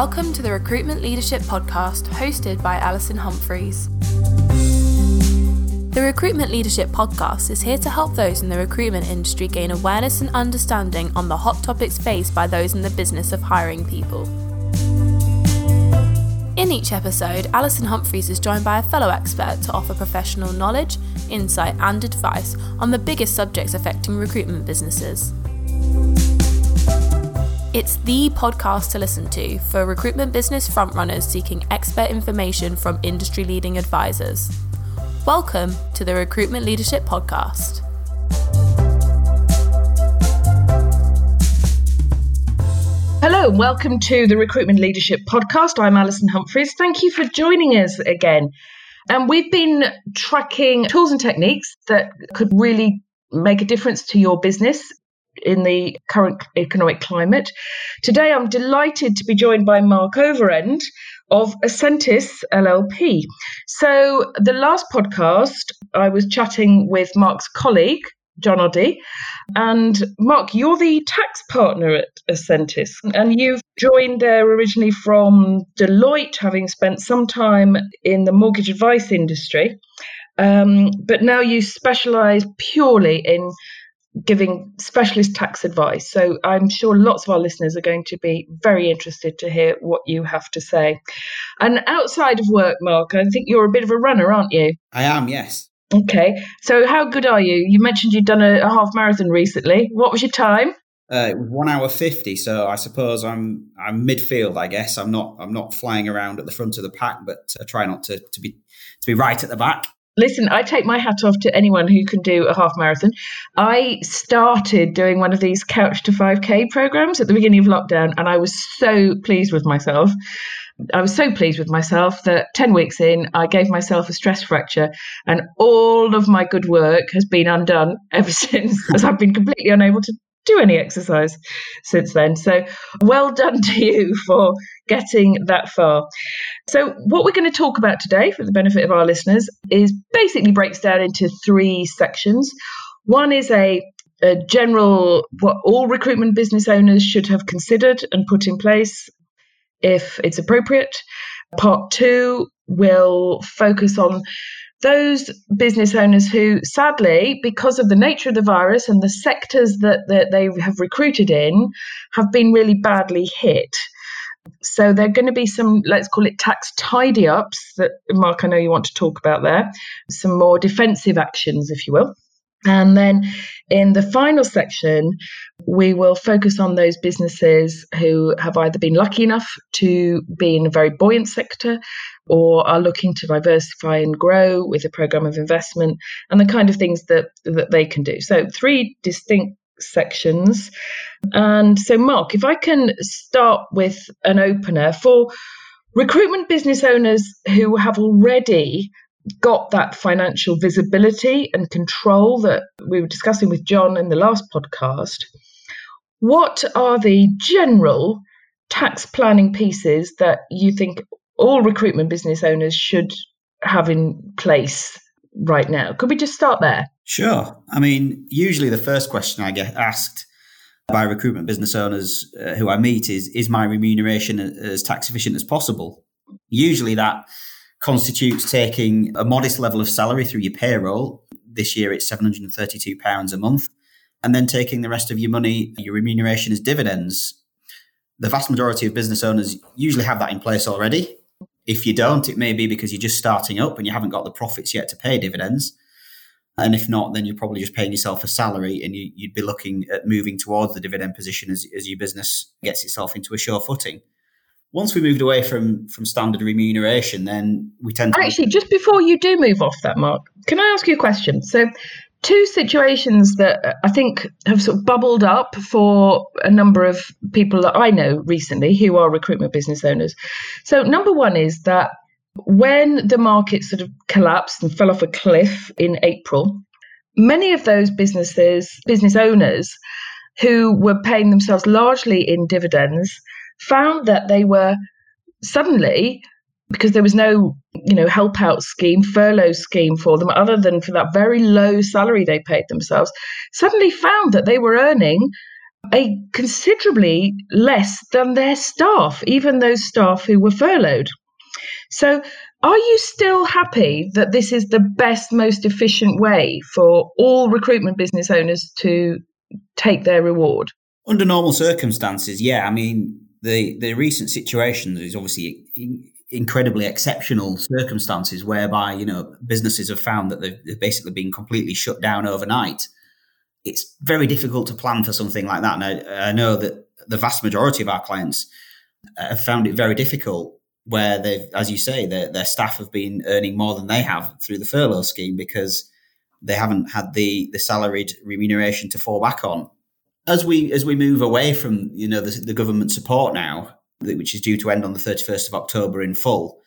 Welcome to the Recruitment Leadership Podcast, hosted by Alison Humphries. The Recruitment Leadership Podcast is here to help those in the recruitment industry gain awareness and understanding on the hot topics faced by those in the business of hiring people. In each episode, Alison Humphries is joined by a fellow expert to offer professional knowledge, insight, and advice on the biggest subjects affecting recruitment businesses. It's the podcast to listen to for recruitment business frontrunners seeking expert information from industry leading advisors. Welcome to the Recruitment Leadership Podcast. Hello, and welcome to the Recruitment Leadership Podcast. I'm Alison Humphries. Thank you for joining us again. And we've been tracking tools and techniques that could really make a difference to your business in the current economic climate. Today, I'm delighted to be joined by Mark Overend of Ascentis LLP. So, the last podcast, I was chatting with Mark's colleague, John Oddy. And Mark, you're the tax partner at Ascentis, and you've joined there originally from Deloitte, having spent some time in the mortgage advice industry. Um, but now you specialise purely in giving specialist tax advice. So I'm sure lots of our listeners are going to be very interested to hear what you have to say. And outside of work, Mark, I think you're a bit of a runner, aren't you? I am, yes. Okay. So how good are you? You mentioned you'd done a, a half marathon recently. What was your time? Uh, one hour fifty. So I suppose I'm I'm midfield. I guess I'm not I'm not flying around at the front of the pack, but I try not to to be to be right at the back. Listen, I take my hat off to anyone who can do a half marathon. I started doing one of these couch to 5K programs at the beginning of lockdown, and I was so pleased with myself. I was so pleased with myself that 10 weeks in, I gave myself a stress fracture, and all of my good work has been undone ever since, as I've been completely unable to do any exercise since then. So, well done to you for getting that far. So, what we're going to talk about today, for the benefit of our listeners, is basically breaks down into three sections. One is a, a general, what all recruitment business owners should have considered and put in place if it's appropriate. Part two will focus on those business owners who, sadly, because of the nature of the virus and the sectors that, that they have recruited in, have been really badly hit. So there are going to be some, let's call it tax tidy ups that, Mark, I know you want to talk about there, some more defensive actions, if you will. And then in the final section, we will focus on those businesses who have either been lucky enough to be in a very buoyant sector or are looking to diversify and grow with a program of investment and the kind of things that, that they can do. So, three distinct sections. And so, Mark, if I can start with an opener for recruitment business owners who have already got that financial visibility and control that we were discussing with John in the last podcast, what are the general tax planning pieces that you think all recruitment business owners should have in place right now? Could we just start there? Sure. I mean, usually the first question I get asked by recruitment business owners uh, who I meet is Is my remuneration as tax efficient as possible? Usually that constitutes taking a modest level of salary through your payroll. This year it's £732 a month. And then taking the rest of your money, your remuneration as dividends. The vast majority of business owners usually have that in place already. If you don't, it may be because you're just starting up and you haven't got the profits yet to pay dividends. And if not, then you're probably just paying yourself a salary and you, would be looking at moving towards the dividend position as, as your business gets itself into a sure footing. Once we moved away from from standard remuneration, then we tend to actually just before you do move off that, Mark, can I ask you a question? So two situations that uh, I think have sort of bubbled up for a number of people that I know recently who are recruitment business owners. So, number one is that when the market sort of collapsed and fell off a cliff in April, many of those businesses, business owners who were paying themselves largely in dividends, found that they were suddenly because there was no you know help out scheme furlough scheme for them other than for that very low salary they paid themselves suddenly found that they were earning a considerably less than their staff, even those staff who were furloughed. So, are you still happy that this is the best, most efficient way for all recruitment business owners to take their reward? Under normal circumstances, yeah. I mean, the the recent situation is obviously incredibly exceptional circumstances whereby you know businesses have found that they've basically been completely shut down overnight. It's very difficult to plan for something like that, and I, I know that the vast majority of our clients have found it very difficult. Where they've, as you say, their, their staff have been earning more than they have through the furlough scheme because they haven't had the the salaried remuneration to fall back on. As we as we move away from you know the, the government support now, which is due to end on the 31st of October in full,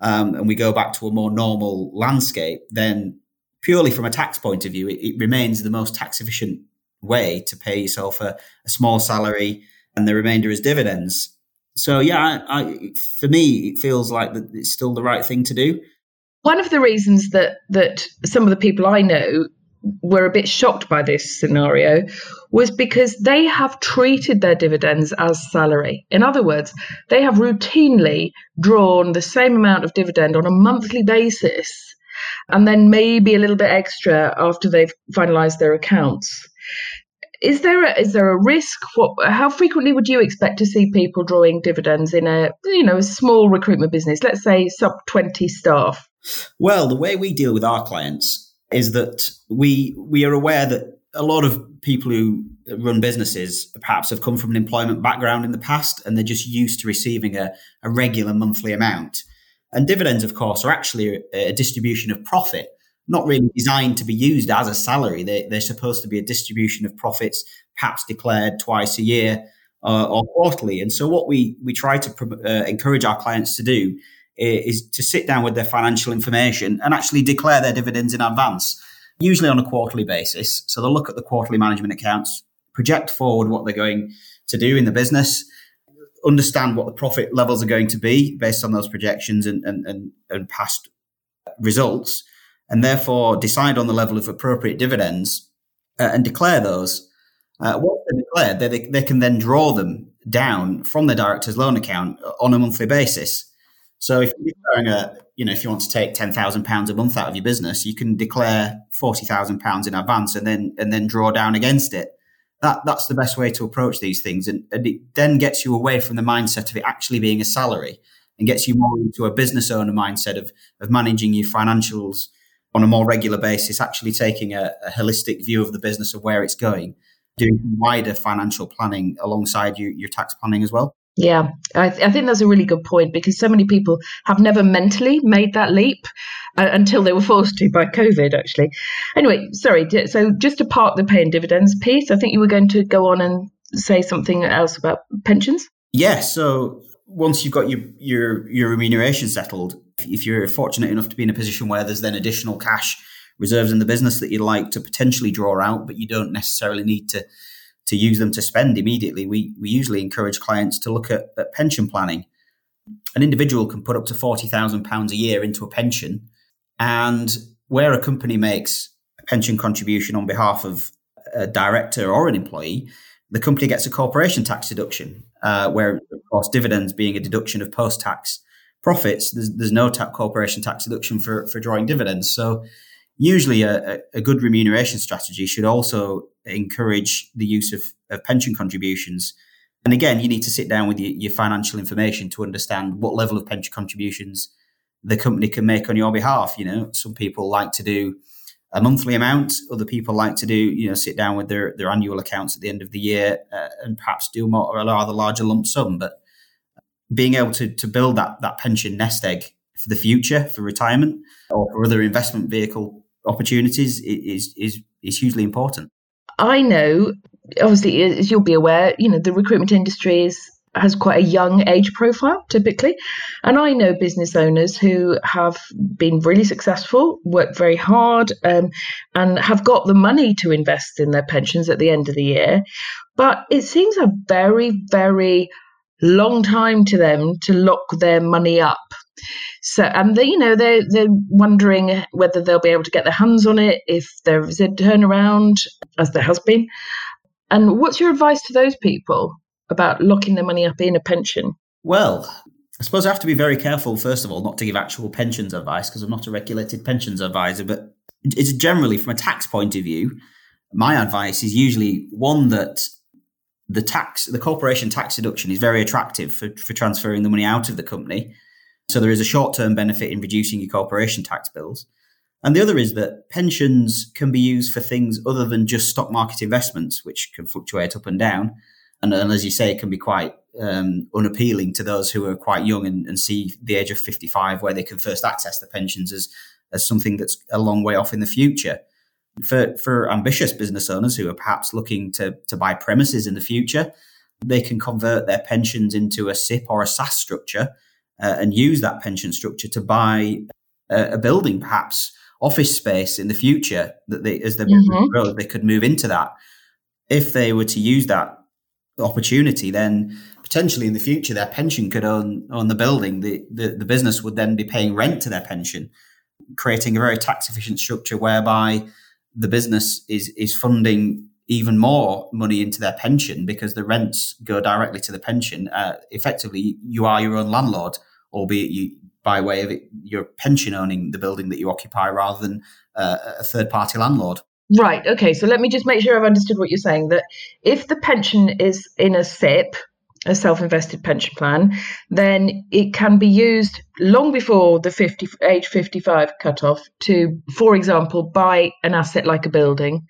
um, and we go back to a more normal landscape, then purely from a tax point of view, it, it remains the most tax efficient way to pay yourself a, a, small salary and the remainder is dividends. So yeah, I, I, for me, it feels like that it's still the right thing to do. One of the reasons that that some of the people I know were a bit shocked by this scenario was because they have treated their dividends as salary. In other words, they have routinely drawn the same amount of dividend on a monthly basis and then maybe a little bit extra after they've finalized their accounts. Is there a, is there a risk? What, how frequently would you expect to see people drawing dividends in a you know a small recruitment business? Let's say sub twenty staff. Well, the way we deal with our clients is that we we are aware that a lot of people who run businesses perhaps have come from an employment background in the past and they're just used to receiving a, a regular monthly amount. And dividends, of course, are actually a, distribution of profit, not really designed to be used as a salary. They, they're supposed to be a distribution of profits, perhaps declared twice a year uh, or quarterly. And so, what we, we try to uh, encourage our clients to do is to sit down with their financial information and actually declare their dividends in advance, usually on a quarterly basis. So they'll look at the quarterly management accounts, project forward what they're going to do in the business, understand what the profit levels are going to be based on those projections and, and, and, and past results, and therefore decide on the level of appropriate dividends uh, and declare those. Uh, once they're declared, they, they can then draw them down from their director's loan account on a monthly basis. So if you're declaring a, you know, if you want to take ten thousand pounds a month out of your business, you can declare forty thousand pounds in advance and then and then draw down against it. That that's the best way to approach these things, and, and it then gets you away from the mindset of it actually being a salary and gets you more into a business owner mindset of of managing your financials on a more regular basis, actually taking a, a holistic view of the business of where it's going, doing wider financial planning alongside your, your tax planning as well. Yeah, I, th- I, think that's a really good point because so many people have never mentally made that leap uh, until they were forced to by COVID, actually. Anyway, sorry. So, just to park the pay and dividends piece, I think you were going to go on and say something else about pensions. Yeah, so, once you've got your, your, your remuneration settled, if you're fortunate enough to be in a position where there's then additional cash reserves in the business that you'd like to potentially draw out, but you don't necessarily need to to use them to spend immediately, we, we usually encourage clients to look at, at pension planning. An individual can put up to £40,000 a year into a pension. And where a company makes a pension contribution on behalf of a director or an employee, the company gets a corporation tax deduction, uh, where, of course, dividends being a deduction of post tax profits, there's, there's no ta- corporation tax deduction for, for drawing dividends. So, usually a, a, good remuneration strategy should also encourage the use of, of pension contributions. And again, you need to sit down with your, your, financial information to understand what level of pension contributions the company can make on your behalf. You know, some people like to do a monthly amount. Other people like to do, you know, sit down with their, their annual accounts at the end of the year uh, and perhaps do more or a rather larger lump sum. But being able to, to build that, that pension nest egg for the future, for retirement or for other investment vehicle opportunities is, is, is hugely important. I know, obviously, as you'll be aware, you know, the recruitment industry is has quite a young age profile typically. And I know business owners who have been really successful, worked very hard, um, and have got the money to invest in their pensions at the end of the year. But it seems a very, very long time to them to lock their money up. So, and they, you know, they're they're wondering whether they'll be able to get their hands on it if there is a turnaround, as there has been. And what's your advice to those people about locking their money up in a pension? Well, I suppose I have to be very careful, first of all, not to give actual pensions advice because I'm not a regulated pensions advisor. But it's generally, from a tax point of view, my advice is usually one that the tax, the corporation tax deduction is very attractive for, for transferring the money out of the company. So there is a short term benefit in reducing your corporation tax bills. And the other is that pensions can be used for things other than just stock market investments, which can fluctuate up and down. And, and as you say, it can be quite um, unappealing to those who are quite young and, and, see the age of 55 where they can first access the pensions as, as something that's a long way off in the future. For, for ambitious business owners who are perhaps looking to, to buy premises in the future, they can convert their pensions into a SIPP or a SSAS structure uh, and use that pension structure to buy a, a building, perhaps office space in the future that they, as they mm-hmm. grow, they could move into that. If they were to use that opportunity, then potentially in the future their pension could own own the building. The, the the business would then be paying rent to their pension, creating a very tax efficient structure whereby the business is is funding even more money into their pension because the rents go directly to the pension. Uh, effectively, you are your own landlord, albeit you by way of it, your pension owning the building that you occupy rather than uh, a third party landlord. Right. Okay. So let me just make sure I've understood what you're saying. That if the pension is in a SIPP, a self-invested pension plan, then it can be used long before the 50 age 55 cutoff to, for example, buy an asset like a building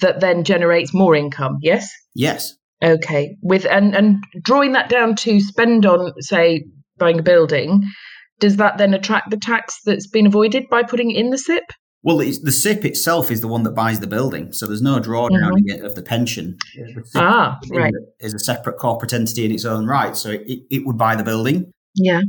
that then generates more income. Yes. Yes. Okay. With and and drawing that down to spend on, say, buying a building does that then attract the tax that's been avoided by putting it in the SIPP? Well, the SIPP itself is the one that buys the building, so there's no drawdown mm-hmm. of the pension. ah, right. Is a separate corporate entity in its own right, so it, it would buy the building. Yeah.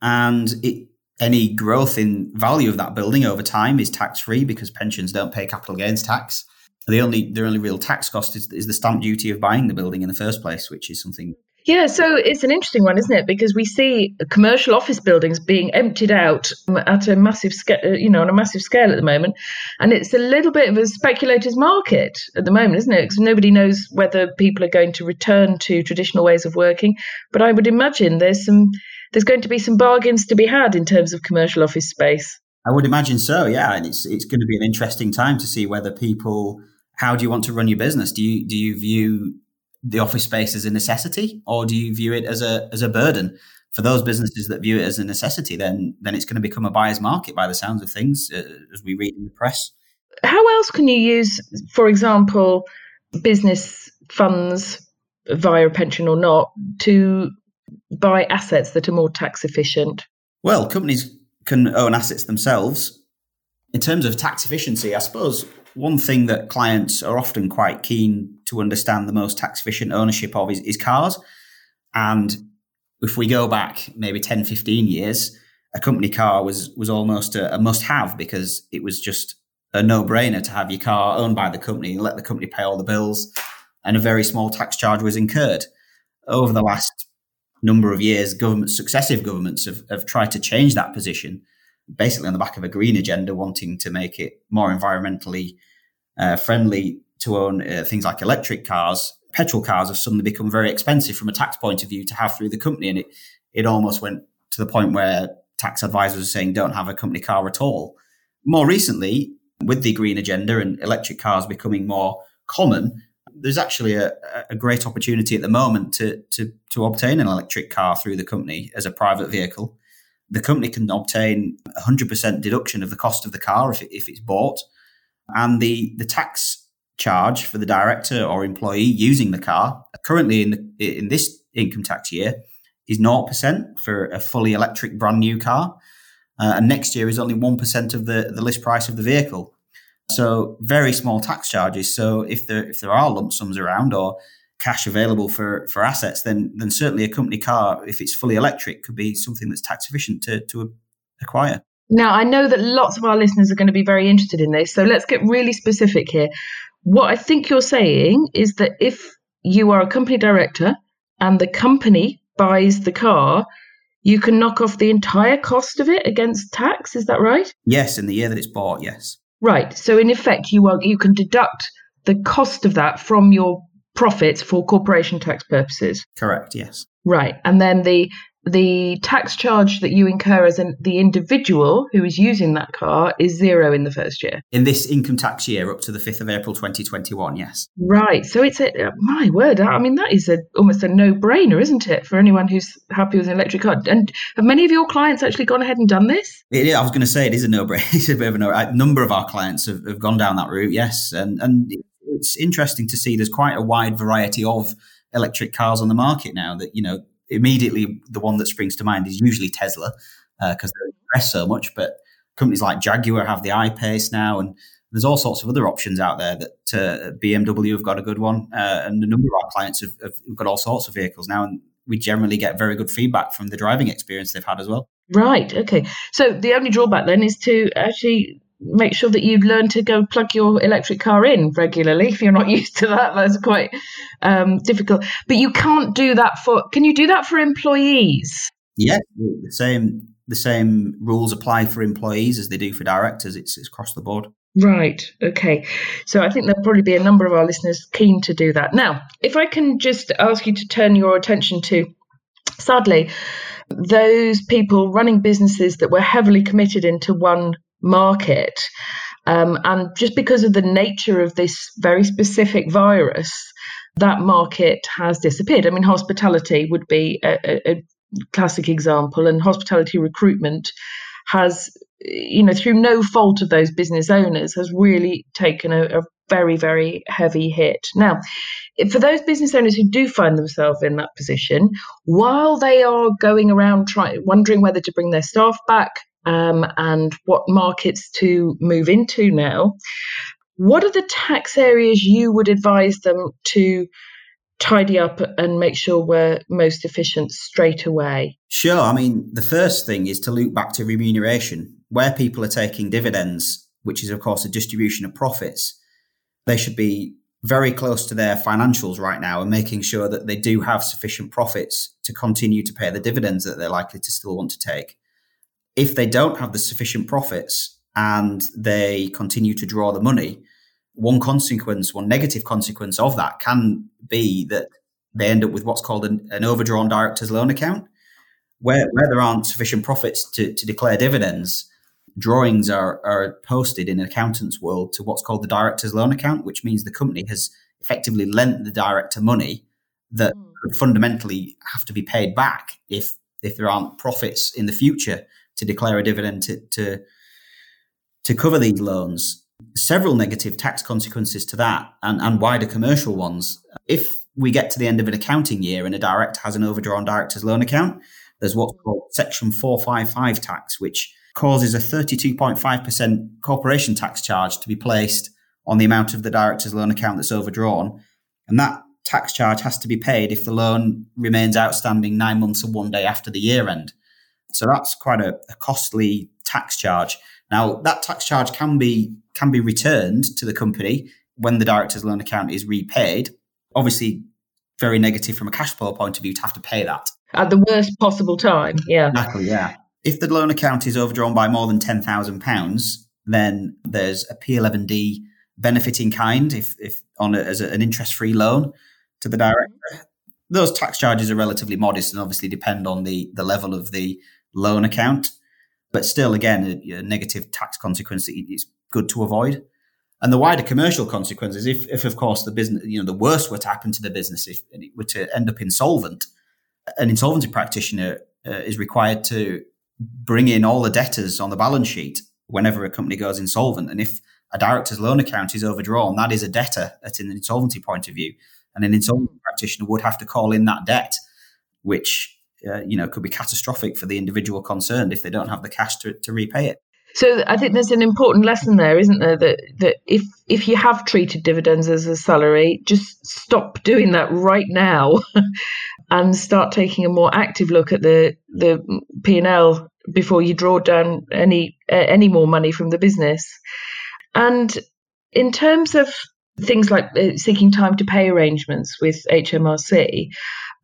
And it, any growth in value of that building over time is tax free because pensions don't pay capital gains tax. The only the only real tax cost is, is the stamp duty of buying the building in the first place, which is something yeah, so it's an interesting one, isn't it? Because we see commercial office buildings being emptied out at a massive scale, uh, you know, on a massive scale at the moment, and it's a little bit of a speculator's market at the moment, isn't it? Because nobody knows whether people are going to return to traditional ways of working. But I would imagine there's some, there's going to be some bargains to be had in terms of commercial office space. I would imagine so, yeah, and it's it's going to be an interesting time to see whether people. How do you want to run your business? Do you do you view the office space as a necessity, or do you view it as a as a burden? For those businesses that view it as a necessity, then then it's going to become a buyer's market by the sounds of things, uh, as we read in the press. How else can you use, for example, business funds via a pension or not to buy assets that are more tax efficient? Well, companies can own assets themselves. In terms of tax efficiency, I suppose one thing that clients are often quite keen to understand the most tax efficient ownership of is, is cars. And if we go back maybe 10, 15 years, a company car was, was almost a, a must have because it was just a no brainer to have your car owned by the company and let the company pay all the bills. And a very small tax charge was incurred. Over the last number of years, successive governments have, have tried to change that position basically on the back of a green agenda, wanting to make it more environmentally uh, friendly to own uh, things like electric cars. Petrol cars have suddenly become very expensive from a tax point of view to have through the company, and it it almost went to the point where tax advisors are saying don't have a company car at all. More recently, with the green agenda and electric cars becoming more common, there's actually a, a, great opportunity at the moment to, to, to obtain an electric car through the company as a private vehicle the company can obtain 100% deduction of the cost of the car if, it, if it's bought. And the, the tax charge for the director or employee using the car currently in, the, in this income tax year is 0% for a fully electric brand new car. Uh, and next year is only 1% of the, the list price of the vehicle. So very small tax charges. So if there, if there are lump sums around or cash available for for assets, then then certainly a company car, if it's fully electric, could be something that's tax efficient to to acquire. Now, I know that lots of our listeners are going to be very interested in this, so let's get really specific here. What I think you're saying is that if you are a company director and the company buys the car, you can knock off the entire cost of it against tax. Is that right? Yes, in the year that it's bought, yes. Right. So in effect, you are you can deduct the cost of that from your profits for corporation tax purposes. Correct, yes. Right. And then the the tax charge that you incur as an, the individual who is using that car is zero in the first year. In this income tax year up to the 5th of April 2021, yes. Right. So it's a, my word, I mean, that is a, almost a no brainer, isn't it, for anyone who's happy with an electric car? And have many of your clients actually gone ahead and done this? Yeah, I was going to say it is a no brainer. It's a bit of a no A number of our clients have, have gone down that route, yes. And, and it's interesting to see there's quite a wide variety of electric cars on the market now that, you know, immediately the one that springs to mind is usually Tesla because uh, they press so much. But companies like Jaguar have the I-Pace now, and there's all sorts of other options out there that uh, BMW have got a good one, uh, and a number of our clients have, have, got all sorts of vehicles now, and we generally get very good feedback from the driving experience they've had as well. Right. Okay. So the only drawback then is to actually make sure that you learn to go plug your electric car in regularly. If you're not used to that, that's quite um, difficult. But you can't do that for. Can you do that for employees? Yeah, the same the same rules apply for employees as they do for directors. It's, it's across the board. Right. Okay. So I think there'll probably be a number of our listeners keen to do that. Now, if I can just ask you to turn your attention to, sadly, those people running businesses that were heavily committed into one market. Um, and just because of the nature of this very specific virus, that market has disappeared. I mean, hospitality would be a, a classic example, and hospitality recruitment has, you know, through no fault of those business owners, has really taken a, a very, very heavy hit. Now, for those business owners who do find themselves in that position, while they are going around trying, wondering whether to bring their staff back, um, and what markets to move into now. What are the tax areas you would advise them to tidy up and make sure we're most efficient straight away? Sure. I mean, the first thing is to loop back to remuneration. Where people are taking dividends, which is, of course, a distribution of profits, they should be very close to their financials right now and making sure that they do have sufficient profits to continue to pay the dividends that they're likely to still want to take if they don't have the sufficient profits and they continue to draw the money, one consequence, one negative consequence of that can be that they end up with what's called an, an overdrawn director's loan account, where, where there aren't sufficient profits to, to declare dividends. Drawings are, are posted in an accountant's world to what's called the director's loan account, which means the company has effectively lent the director money that mm. could fundamentally have to be paid back if if there aren't profits in the future to declare a dividend to, to, to cover these loans. Several negative tax consequences to that and, and wider commercial ones. If we get to the end of an accounting year and a director has an overdrawn director's loan account, there's what's called Section 455 tax, which causes a 32.5% corporation tax charge to be placed on the amount of the director's loan account that's overdrawn. And that tax charge has to be paid if the loan remains outstanding nine months and one day after the year end. So that's quite a, a costly tax charge. Now that tax charge can be can be returned to the company when the director's loan account is repaid. Obviously, very negative from a cash flow point of view to have to pay that at the worst possible time. Yeah, exactly. Yeah. If the loan account is overdrawn by more than ten thousand pounds, then there's a P11D benefit in kind if, if on a, as a, an interest free loan to the director. Those tax charges are relatively modest and obviously depend on the the level of the loan account. But still, again, a, a negative tax consequence that it's good to avoid. And the wider commercial consequences, if, if of course the business, you know, the worst were to happen to the business, if it were to end up insolvent, an insolvency practitioner uh, is required to bring in all the debtors on the balance sheet whenever a company goes insolvent. And if a director's loan account is overdrawn, that is a debtor at an insolvency point of view. And an insolvency hmm. practitioner would have to call in that debt, which uh, you know, could be catastrophic for the individual concerned if they don't have the cash to, to repay it. So I think there's an important lesson there, isn't there? That that if if you have treated dividends as a salary, just stop doing that right now, and start taking a more active look at the the P and L before you draw down any uh, any more money from the business. And in terms of things like uh, seeking time to pay arrangements with HMRC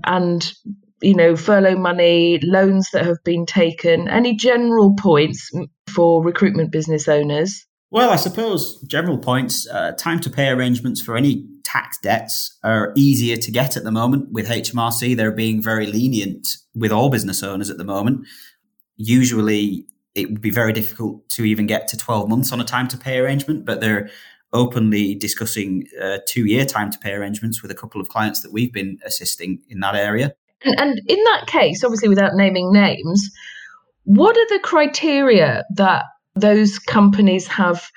and you know, furlough money, loans that have been taken, any general points for recruitment business owners? Well, I suppose general points, uh, time to pay arrangements for any tax debts are easier to get at the moment with HMRC. They're being very lenient with all business owners at the moment. Usually, it would be very difficult to even get to 12 months on a time to pay arrangement, but they're openly discussing uh, two year time to pay arrangements with a couple of clients that we've been assisting in that area. And, and in that case, obviously, without naming names, what are the criteria that those companies have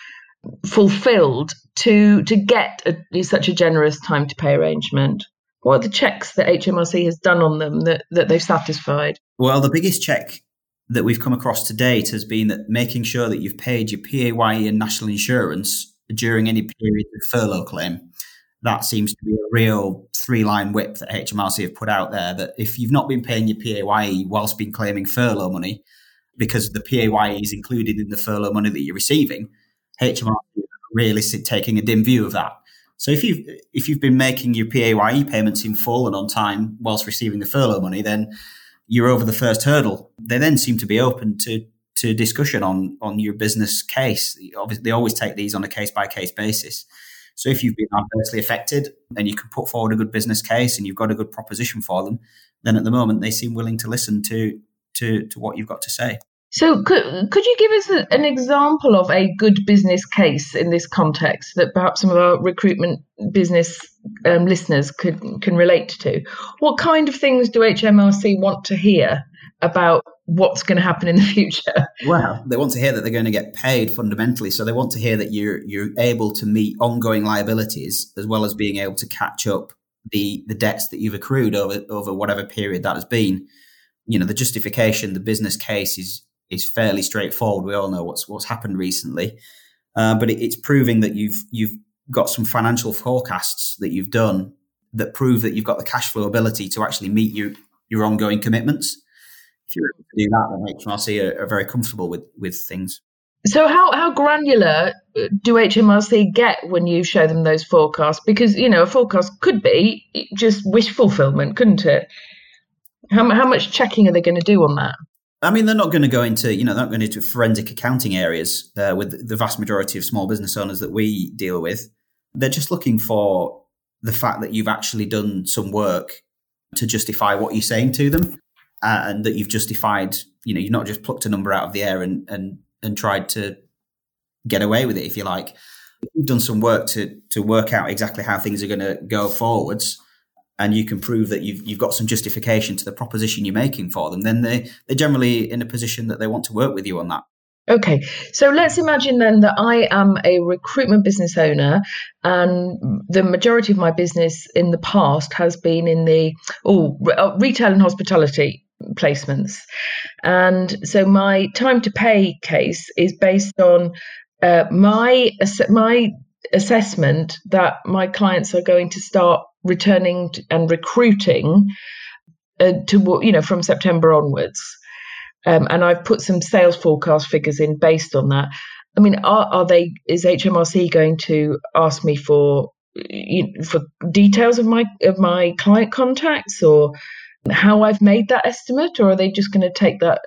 fulfilled to to get a, such a generous time to pay arrangement? What are the checks that HMRC has done on them that, that they've satisfied? Well, the biggest check that we've come across to date has been that making sure that you've paid your PAYE and national insurance during any period of furlough claim. That seems to be a real three line whip that HMRC have put out there that if you've not been paying your PAYE whilst been claiming furlough money, because the PAYE is included in the furlough money that you're receiving, HMRC are really taking a dim view of that. So if you've if you've been making your PAYE payments in full and on time whilst receiving the furlough money, then you're over the first hurdle. They then seem to be open to to discussion on on your business case. Obviously, they always take these on a case by case basis. So if you've been adversely affected and you can put forward a good business case and you've got a good proposition for them, then at the moment they seem willing to listen to to to what you've got to say. So, could, could you give us an example of a good business case in this context that perhaps some of our recruitment business um, listeners could can relate to? What kind of things do HMRC want to hear about what's going to happen in the future? Well, they want to hear that they're going to get paid fundamentally. So they want to hear that you're you're able to meet ongoing liabilities as well as being able to catch up the the debts that you've accrued over over whatever period that has been. You know, the justification, the business case is is fairly straightforward. We all know what's what's happened recently, uh, but it, it's proving that you've you've got some financial forecasts that you've done that prove that you've got the cash flow ability to actually meet your your ongoing commitments. If you're able to do that, then HMRC are, are very comfortable with with things. So how how granular do HMRC get when you show them those forecasts? Because you know a forecast could be just wish fulfillment, couldn't it? How how much checking are they going to do on that? I mean, they're not going to go into, you know, they're not going into forensic accounting areas uh, with the vast majority of small business owners that we deal with. They're just looking for the fact that you've actually done some work to justify what you're saying to them uh, Uh, and that you've justified, you know, you've not just plucked a number out of the air and, and, and tried to get away with it, if you like. You've done some work to, to work out exactly how things are going to go forwards and you can prove that you've you've got some justification to the proposition you're making for them, then they they're generally in a position that they want to work with you on that. Okay, so let's imagine then that I am a recruitment business owner, and the majority of my business in the past has been in the oh uh, retail and hospitality placements, and so my time to pay case is based on uh, my my assessment that my clients are going to start returning and recruiting uh, to you know from September onwards. Um, and I've put some sales forecast figures in based on that. I mean, are, are they? Is HMRC going to ask me for for details of my of my client contacts or how I've made that estimate, or are they just going to take that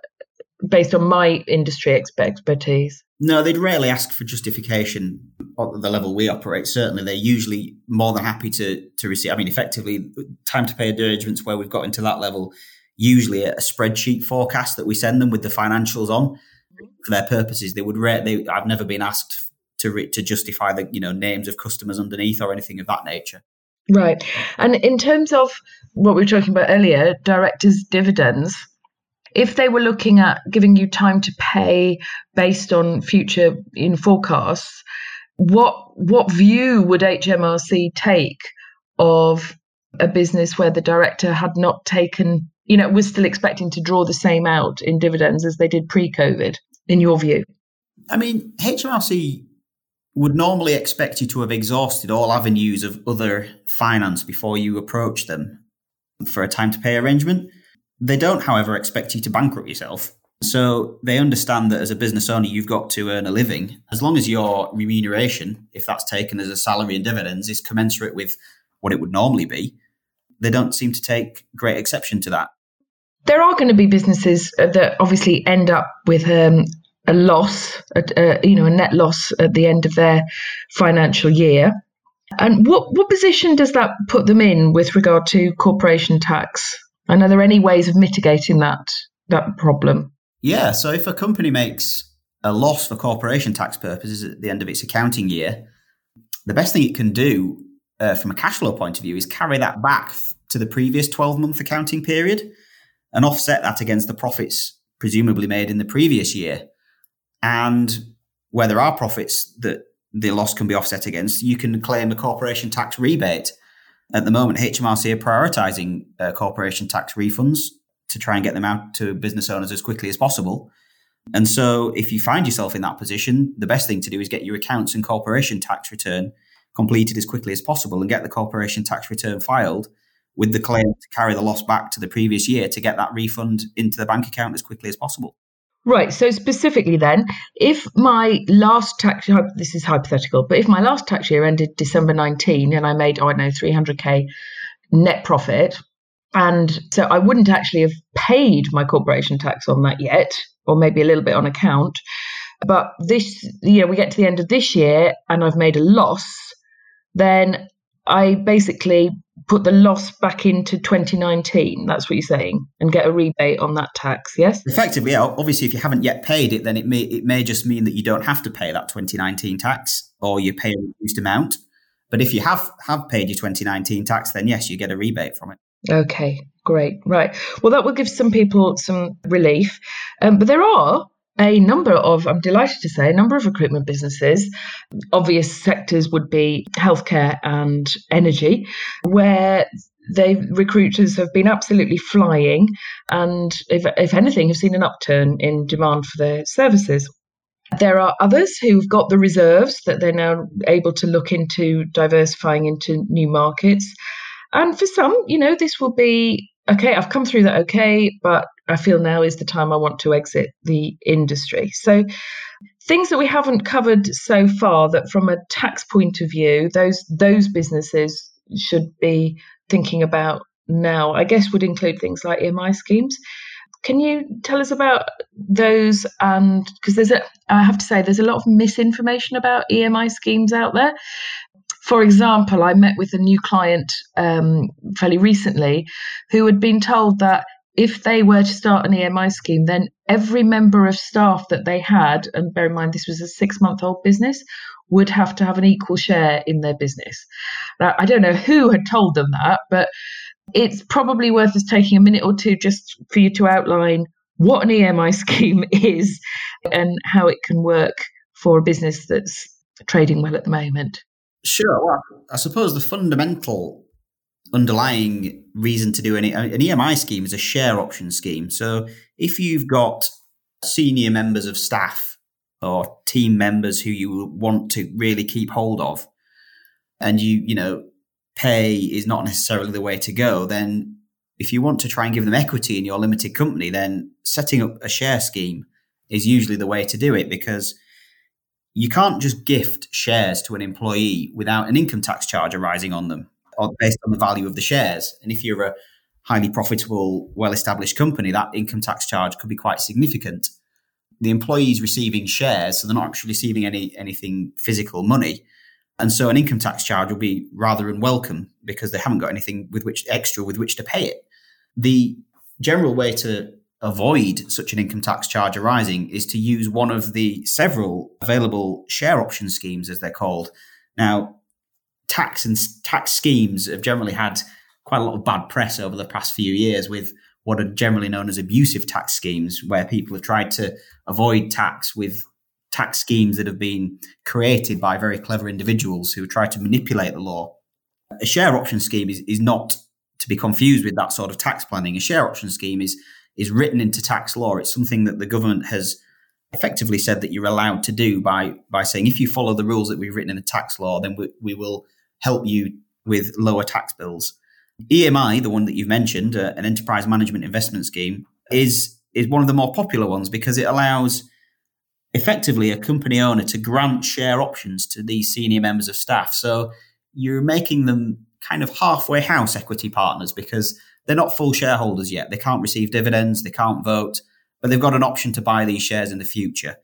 based on my industry expertise? No, they'd rarely ask for justification at the level we operate. Certainly, they're usually more than happy to to receive. I mean, effectively, time to pay arrangements where we've got into that level, usually a spreadsheet forecast that we send them with the financials on mm-hmm. for their purposes. They would rate. They, I've never been asked to re, to justify the you know names of customers underneath or anything of that nature. Right, and in terms of what we were talking about earlier, directors' dividends if they were looking at giving you time to pay based on future in forecasts, what what view would HMRC take of a business where the director had not taken, you know, was still expecting to draw the same out in dividends as they did pre-COVID? In your view, I mean, HMRC would normally expect you to have exhausted all avenues of other finance before you approach them for a time to pay arrangement. They don't, however, expect you to bankrupt yourself. So they understand that as a business owner, you've got to earn a living. As long as your remuneration, if that's taken as a salary and dividends, is commensurate with what it would normally be, they don't seem to take great exception to that. There are going to be businesses that obviously end up with um, a loss, a, you know, a net loss at the end of their financial year. And what, what position does that put them in with regard to corporation tax? And are there any ways of mitigating that that problem? Yeah, so if a company makes a loss for corporation tax purposes at the end of its accounting year, the best thing it can do uh, from a cash flow point of view is carry that back to the previous 12 month accounting period and offset that against the profits presumably made in the previous year. And where there are profits that the loss can be offset against, you can claim a corporation tax rebate. At the moment, HMRC are prioritising uh, corporation tax refunds to try and get them out to business owners as quickly as possible. And so, if you find yourself in that position, the best thing to do is get your accounts and corporation tax return completed as quickly as possible and get the corporation tax return filed with the claim to carry the loss back to the previous year to get that refund into the bank account as quickly as possible. Right. So specifically, then, if my last tax this is hypothetical, but if my last tax year ended December 19 and I made oh, I know 300k net profit, and so I wouldn't actually have paid my corporation tax on that yet, or maybe a little bit on account. But this, you know, we get to the end of this year and I've made a loss, then I basically put the loss back into 2019. That's what you're saying, and get a rebate on that tax. Yes, effectively. Yeah, obviously, if you haven't yet paid it, then it may it may just mean that you don't have to pay that 2019 tax, or you pay a reduced amount. But if you have have paid your 2019 tax, then yes, you get a rebate from it. Okay, great. Right. Well, that will give some people some relief. Um, but there are a number of, I'm delighted to say, a number of recruitment businesses. Obvious sectors would be healthcare and energy, where they recruiters have been absolutely flying, and if, if anything, have seen an upturn in demand for their services. There are others who've got the reserves that they're now able to look into diversifying into new markets. And for some, you know, this will be okay, I've come through that okay, but I feel now is the time I want to exit the industry. So, things that we haven't covered so far that from a tax point of view, those those businesses should be thinking about now, I guess would include things like EMI schemes. Can you tell us about those? And because there's a, I have to say, there's a lot of misinformation about EMI schemes out there. For example, I met with a new client um, fairly recently who had been told that if they were to start an EMI scheme, then every member of staff that they had, and bear in mind this was a six month old business, would have to have an equal share in their business. Now, I don't know who had told them that, but it's probably worth us taking a minute or two just for you to outline what an EMI scheme is and how it can work for a business that's trading well at the moment. Sure. Well, I suppose the fundamental underlying reason to do any an EMI scheme is a share option scheme. So if you've got senior members of staff or team members who you want to really keep hold of, and you you know pay is not necessarily the way to go, then if you want to try and give them equity in your limited company, then setting up a share scheme is usually the way to do it because you can't just gift shares to an employee without an income tax charge arising on them uh, based on the value of the shares. And if you're a highly profitable, well established company, that income tax charge could be quite significant. The employees receiving shares, so they're not actually receiving any anything physical money. And so an income tax charge will be rather unwelcome because they haven't got anything with which extra with which to pay it. The general way to avoid such an income tax charge arising is to use one of the several available share option schemes, as they're called. Now, tax and tax schemes have generally had quite a lot of bad press over the past few years with what are generally known as abusive tax schemes, where people have tried to avoid tax with tax schemes that have been created by very clever individuals who try to manipulate the law. A share option scheme is, is not to be confused with that sort of tax planning. A share option scheme is is written into tax law. It's something that the government has effectively said that you're allowed to do by by saying if you follow the rules that we've written in the tax law, then we, we will help you with lower tax bills. EMI, the one that you've mentioned, uh, an enterprise management investment scheme, is is one of the more popular ones because it allows effectively a company owner to grant share options to these senior members of staff. So you're making them kind of halfway house equity partners because they're not full shareholders yet. They can't receive dividends, they can't vote, but they've got an option to buy these shares in the future.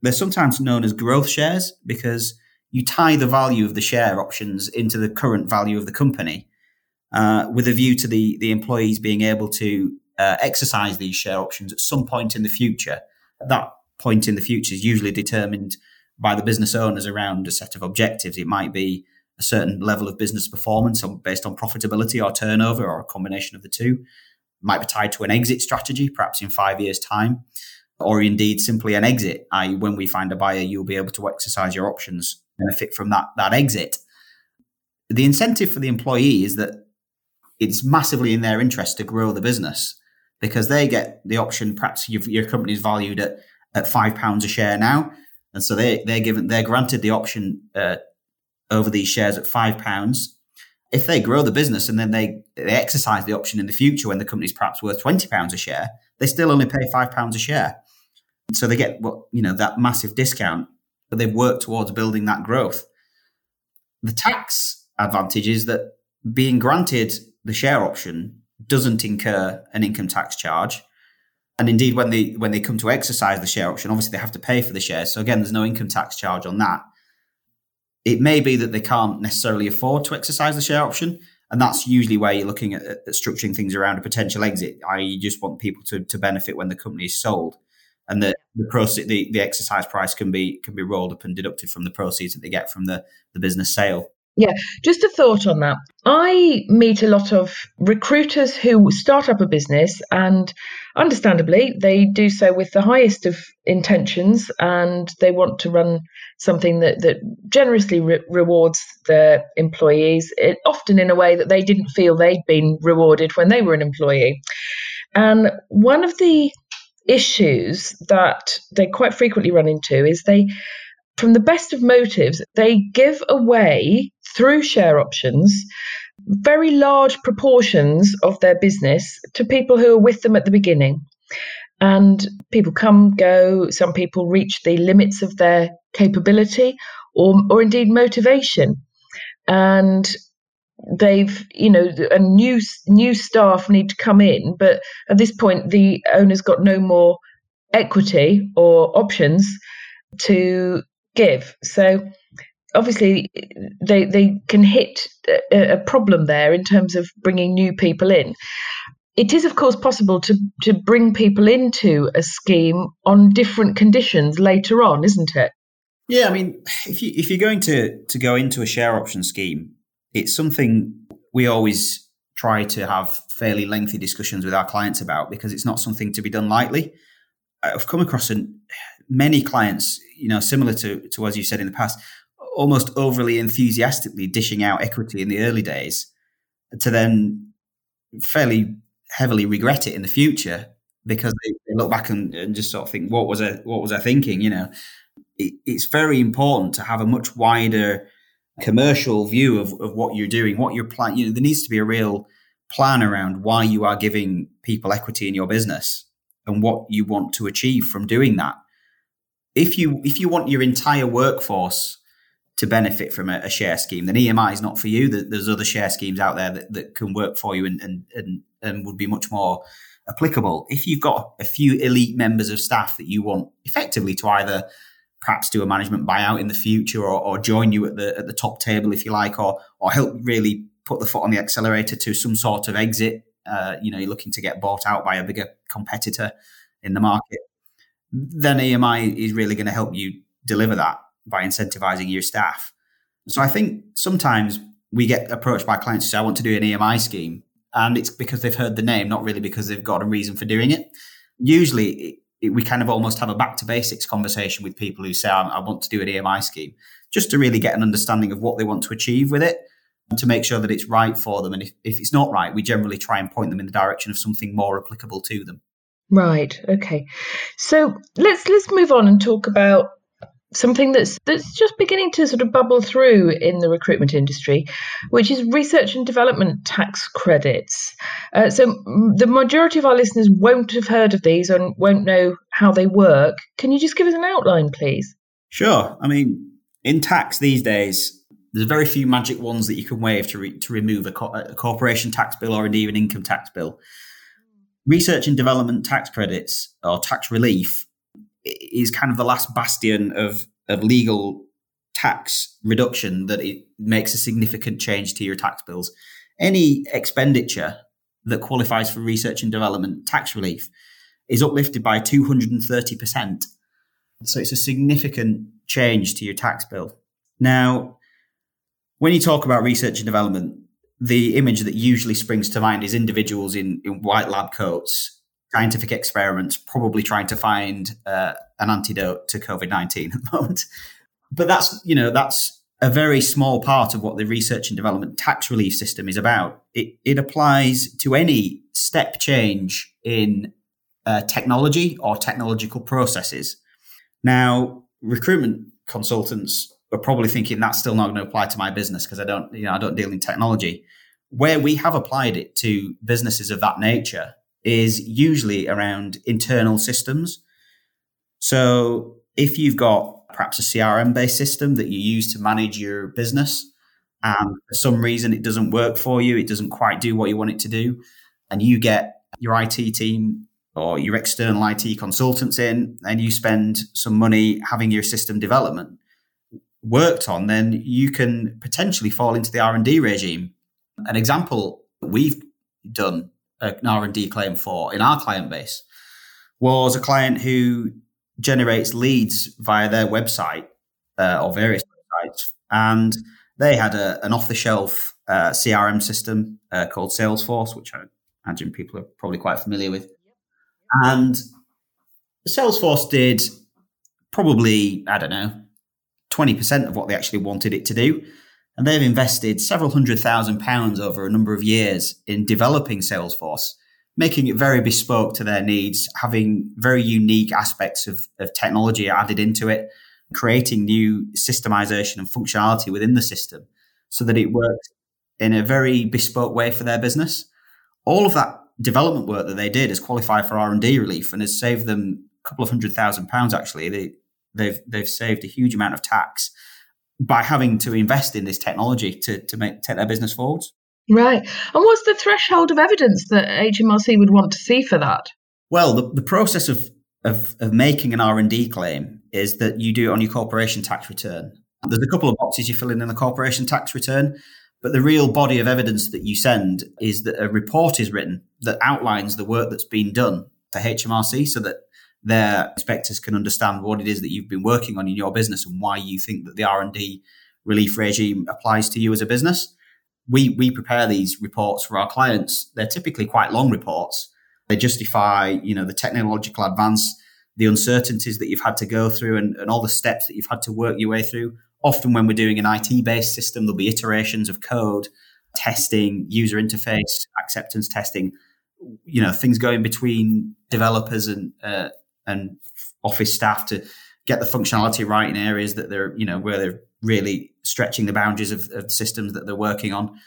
They're sometimes known as growth shares because you tie the value of the share options into the current value of the company uh, with a view to the, the employees being able to uh, exercise these share options at some point in the future. That point in the future is usually determined by the business owners around a set of objectives. It might be a certain level of business performance based on profitability or turnover or a combination of the two. Might be tied to an exit strategy, perhaps in five years' time, or indeed simply an exit, i.e., when we find a buyer, you'll be able to exercise your options, and benefit from that, that exit. The incentive for the employee is that it's massively in their interest to grow the business because they get the option. Perhaps your company is valued at, at five pounds a share now. And so they, they're given, they're granted the option uh, over these shares at five pounds. If they grow the business and then they, they exercise the option in the future when the company's perhaps worth twenty pounds a share, they still only pay five pounds a share. So they get what you know that massive discount, but they've worked towards building that growth. The tax advantage is that being granted the share option doesn't incur an income tax charge. And indeed, when they when they come to exercise the share option, obviously they have to pay for the shares. So again, there's no income tax charge on that. It may be that they can't necessarily afford to exercise the share option, and that's usually where you're looking at, at structuring things around a potential exit. I you just want people to, to benefit when the company is sold, and the the proceed the, the exercise price can be can be rolled up and deducted from the proceeds that they get from the the business sale. Yeah, just a thought on that. I meet a lot of recruiters who start up a business, and understandably, they do so with the highest of intentions and they want to run something that, that generously re- rewards their employees, it, often in a way that they didn't feel they'd been rewarded when they were an employee. And one of the issues that they quite frequently run into is they from the best of motives, they give away through share options very large proportions of their business to people who are with them at the beginning. And people come, go, some people reach the limits of their capability or, or indeed motivation. And they've, you know, a new, new staff need to come in, but at this point, the owner's got no more equity or options to give. So obviously they they can hit a, a, problem there in terms of bringing new people in. It is, of course, possible to to bring people into a scheme on different conditions later on, isn't it? Yeah, I mean, if you if you're going to to go into a share option scheme, it's something we always try to have fairly lengthy discussions with our clients about because it's not something to be done lightly. I've come across an, many clients, you know, similar to to as you said in the past, almost overly enthusiastically dishing out equity in the early days to then fairly heavily regret it in the future because they, they look back and, and, just sort of think, what was I, what was I thinking? You know, it, it's very important to have a much wider commercial view of, of what you're doing, what you're planning. You know, there needs to be a real plan around why you are giving people equity in your business and what you want to achieve from doing that. If you if you want your entire workforce to benefit from a, a, share scheme, then EMI is not for you. There's other share schemes out there that, that can work for you and, and, and, and would be much more applicable. If you've got a few elite members of staff that you want effectively to either perhaps do a management buyout in the future or, or join you at the at the top table if you like, or or help really put the foot on the accelerator to some sort of exit. Uh, you know, you're looking to get bought out by a bigger competitor in the market. Then EMI is really going to help you deliver that by incentivizing your staff. So I think sometimes we get approached by clients who say, I want to do an EMI scheme. And it's because they've heard the name, not really because they've got a reason for doing it. Usually, it, it, we kind of almost have a back to basics conversation with people who say, I, I want to do an EMI scheme, just to really get an understanding of what they want to achieve with it and to make sure that it's right for them. And if, if it's not right, we generally try and point them in the direction of something more applicable to them. Right. Okay. So let's let's move on and talk about something that's that's just beginning to sort of bubble through in the recruitment industry, which is research and development tax credits. Uh, so the majority of our listeners won't have heard of these and won't know how they work. Can you just give us an outline, please? Sure. I mean, in tax these days, there's very few magic ones that you can wave to re- to remove a, co- a corporation tax bill or an income tax bill. Research and development tax credits or tax relief is kind of the last bastion of of legal tax reduction that it makes a significant change to your tax bills. Any expenditure that qualifies for research and development tax relief is uplifted by 230%. So it's a significant change to your tax bill. Now, when you talk about research and development, the image that usually springs to mind is individuals in, in white lab coats, scientific experiments, probably trying to find uh, an antidote to COVID 19 at the moment. But that's, you know, that's a very small part of what the research and development tax relief system is about. It, it applies to any step change in uh, technology or technological processes. Now, recruitment consultants are probably thinking that's still not going to apply to my business because I don't, you know, I don't deal in technology. Where we have applied it to businesses of that nature is usually around internal systems. So if you've got perhaps a CRM based system that you use to manage your business, and for some reason it doesn't work for you, it doesn't quite do what you want it to do, and you get your IT team or your external IT consultants in and you spend some money having your system development worked on, then you can potentially fall into the R&D regime. An example that we've done an R&D claim for in our client base was a client who generates leads via their website uh, or various websites. And they had a, an off the shelf uh, CRM system uh, called Salesforce, which I imagine people are probably quite familiar with. And Salesforce did probably, I don't know, 20% of what they actually wanted it to do. And they've invested several hundred thousand pounds over a number of years in developing Salesforce, making it very bespoke to their needs, having very unique aspects of, of technology added into it, creating new systemization and functionality within the system so that it works in a very bespoke way for their business. All of that development work that they did has qualified for R and D relief and has saved them a couple of hundred thousand pounds. Actually, they, they've they've saved a huge amount of tax by having to invest in this technology to to make take their business forwards. Right. And what's the threshold of evidence that HMRC would want to see for that? Well, the, the process of, of, of making an R&D claim is that you do it on your corporation tax return. There's a couple of boxes you fill in in the corporation tax return. But the real body of evidence that you send is that a report is written that outlines the work that's been done for HMRC so that their inspectors can understand what it is that you've been working on in your business and why you think that the R&D relief regime applies to you as a business. We, we prepare these reports for our clients. They're typically quite long reports. They justify, you know, the technological advance, the uncertainties that you've had to go through and, and all the steps that you've had to work your way through often when we're doing an IT based system, there'll be iterations of code, testing, user interface, acceptance testing, you know, things going between developers and, uh, and office staff to get the functionality right in areas that they're, you know, where they're really stretching the boundaries of, of the systems that they're working on.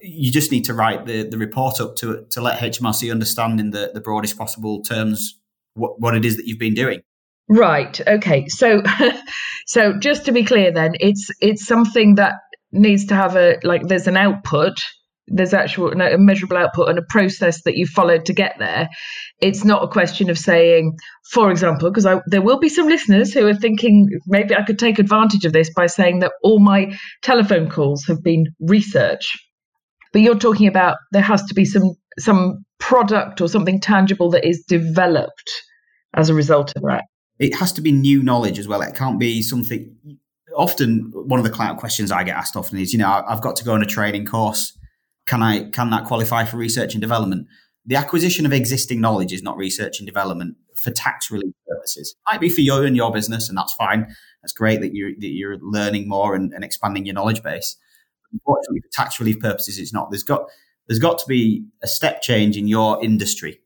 You just need to write the, the report up to to let HMRC understand in the, the broadest possible terms what, what it is that you've been doing. Right. Okay. So, so just to be clear, then it's it's something that needs to have a like. There's an output. There's actual a measurable output and a process that you followed to get there. It's not a question of saying, for example, because there will be some listeners who are thinking maybe I could take advantage of this by saying that all my telephone calls have been research. But you're talking about there has to be some some product or something tangible that is developed as a result of that it has to be new knowledge as well. It can't be something. Often, one of the client questions I get asked often is, you know, I've got to go on a training course. Can I can that qualify for research and development? The acquisition of existing knowledge is not research and development for tax relief purposes. It might be for you and your business, and that's fine. That's great that you're that you're learning more and, and expanding your knowledge base. Unfortunately, for tax relief purposes, it's not. There's got there's got to be a step change in your industry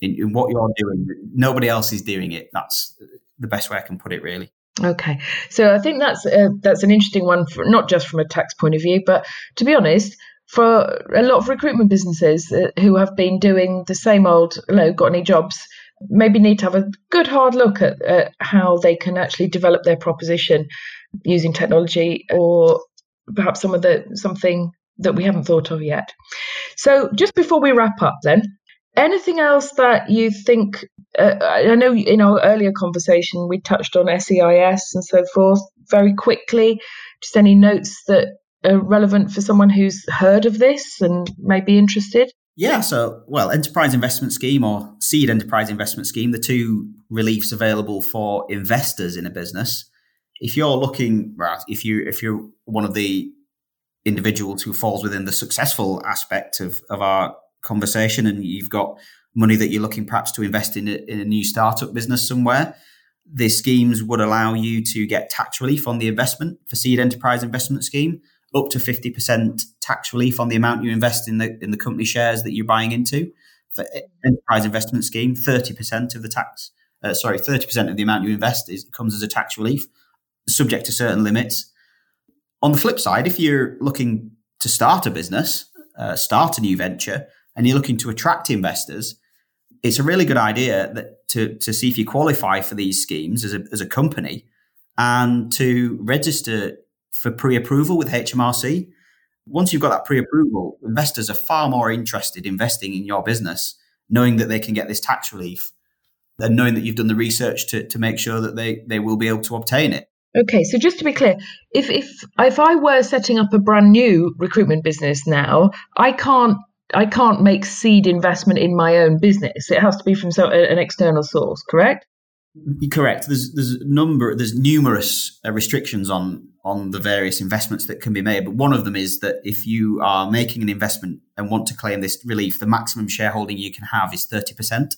in, in what you're doing. Nobody else is doing it. That's the best way I can put it, really. Okay, so I think that's uh, that's an interesting one, for, not just from a tax point of view, but to be honest, for a lot of recruitment businesses who have been doing the same old, know, got any jobs, maybe need to have a good hard look at, at how they can actually develop their proposition using technology, or perhaps some of the something that we haven't thought of yet. So, just before we wrap up, then, Anything else that you think? Uh, I know in our earlier conversation we touched on SEIS and so forth. very quickly? Just any notes that are relevant for someone who's heard of this and may be interested? Yeah, so well, enterprise investment scheme or seed enterprise investment scheme, the two reliefs available for investors in a business. If you're looking, right, if you if you're one of the individuals who falls within the successful aspect of, of our conversation and you've got money that you're looking perhaps to invest in a, in a new startup business somewhere, the schemes would allow you to get tax relief on the investment for seed enterprise investment scheme, up to 50% tax relief on the amount you invest in the in the company shares that you're buying into. For enterprise investment scheme, 30% of the tax, uh, sorry, 30% of the amount you invest is comes as a tax relief, subject to certain limits. On the flip side, if you're looking to start a business, uh, start a new venture, and you're looking to attract investors, it's a really good idea that to, to see if you qualify for these schemes as a, as a company and to register for pre-approval with HMRC. Once you've got that pre-approval, investors are far more interested investing in your business, knowing that they can get this tax relief than knowing that you've done the research to, to make sure that they, they will be able to obtain it. Okay, so just to be clear, if if if I were setting up a brand new recruitment business now, I can't I can't make seed investment in my own business. It has to be from so, an external source, correct? Correct. There's there's number there's numerous restrictions on on the various investments that can be made, but one of them is that if you are making an investment and want to claim this relief, the maximum shareholding you can have is thirty percent.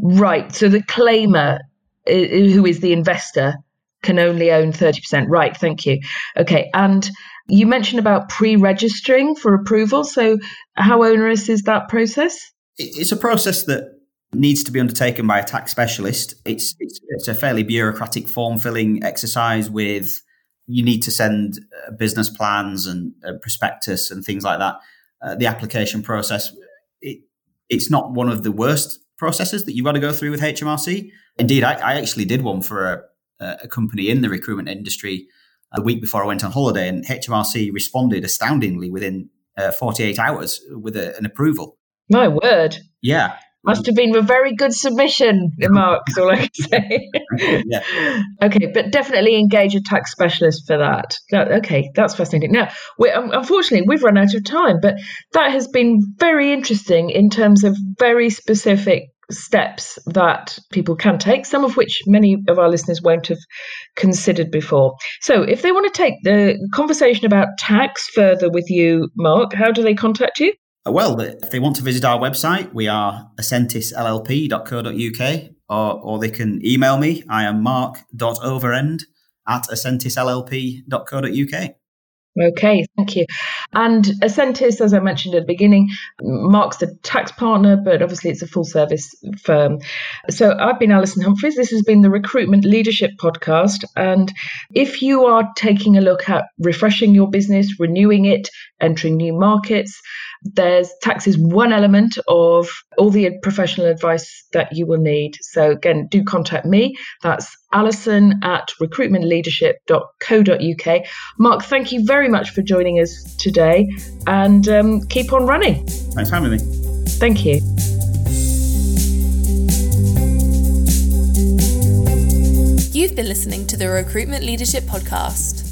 Right. So the claimer, who is the investor, can only own thirty percent. Right. Thank you. Okay. And you mentioned about pre-registering for approval. So how onerous is that process? It's a process that needs to be undertaken by a tax specialist. It's it's, it's a fairly bureaucratic form filling exercise with you need to send uh, business plans and uh, prospectus and things like that. Uh, the application process it, it's not one of the worst processes that you've got to go through with HMRC. Indeed, I, I actually did one for a, a, company in the recruitment industry the week before I went on holiday, and HMRC responded astoundingly within uh, 48 hours with a, an approval. My word. Yeah. Must have been a very good submission, Mark, is all I can say. yeah. Okay, but definitely engage a tax specialist for that. that okay, that's fascinating. Now, we, um, unfortunately, we've run out of time, but that has been very interesting in terms of very specific steps that people can take, some of which many of our listeners won't have considered before. So, if they want to take the conversation about tax further with you, Mark, how do they contact you? Uh, well, if they want to visit our website, we are ascentisllp.co.uk or, or they can email me. I am mark.overend at ascentisllp.co.uk. Okay, thank you. And Ascentis, as I mentioned at the beginning, marks the tax partner, but obviously it's a full service firm. So I've been Alison Humphries. This has been the Recruitment Leadership Podcast. And if you are taking a look at refreshing your business, renewing it, entering new markets, there's tax is one element of all the professional advice that you will need. So again, do contact me. That's Alison at recruitmentleadership.co.uk. Mark, thank you very much for joining us today and um, keep on running. Thanks for having me. Thank you. You've been listening to the Recruitment Leadership Podcast.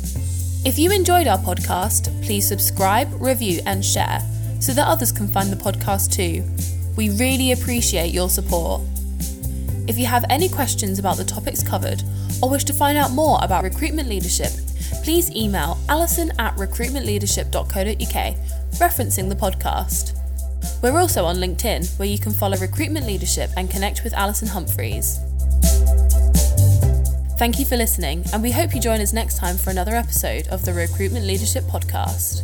If you enjoyed our podcast, please subscribe, review, and share so that others can find the podcast too. We really appreciate your support. If you have any questions about the topics covered or wish to find out more about recruitment leadership, please email alison at recruitmentleadership.co.uk referencing the podcast. We're also on LinkedIn where you can follow recruitment leadership and connect with Alison Humphries. Thank you for listening, and we hope you join us next time for another episode of the Recruitment Leadership Podcast.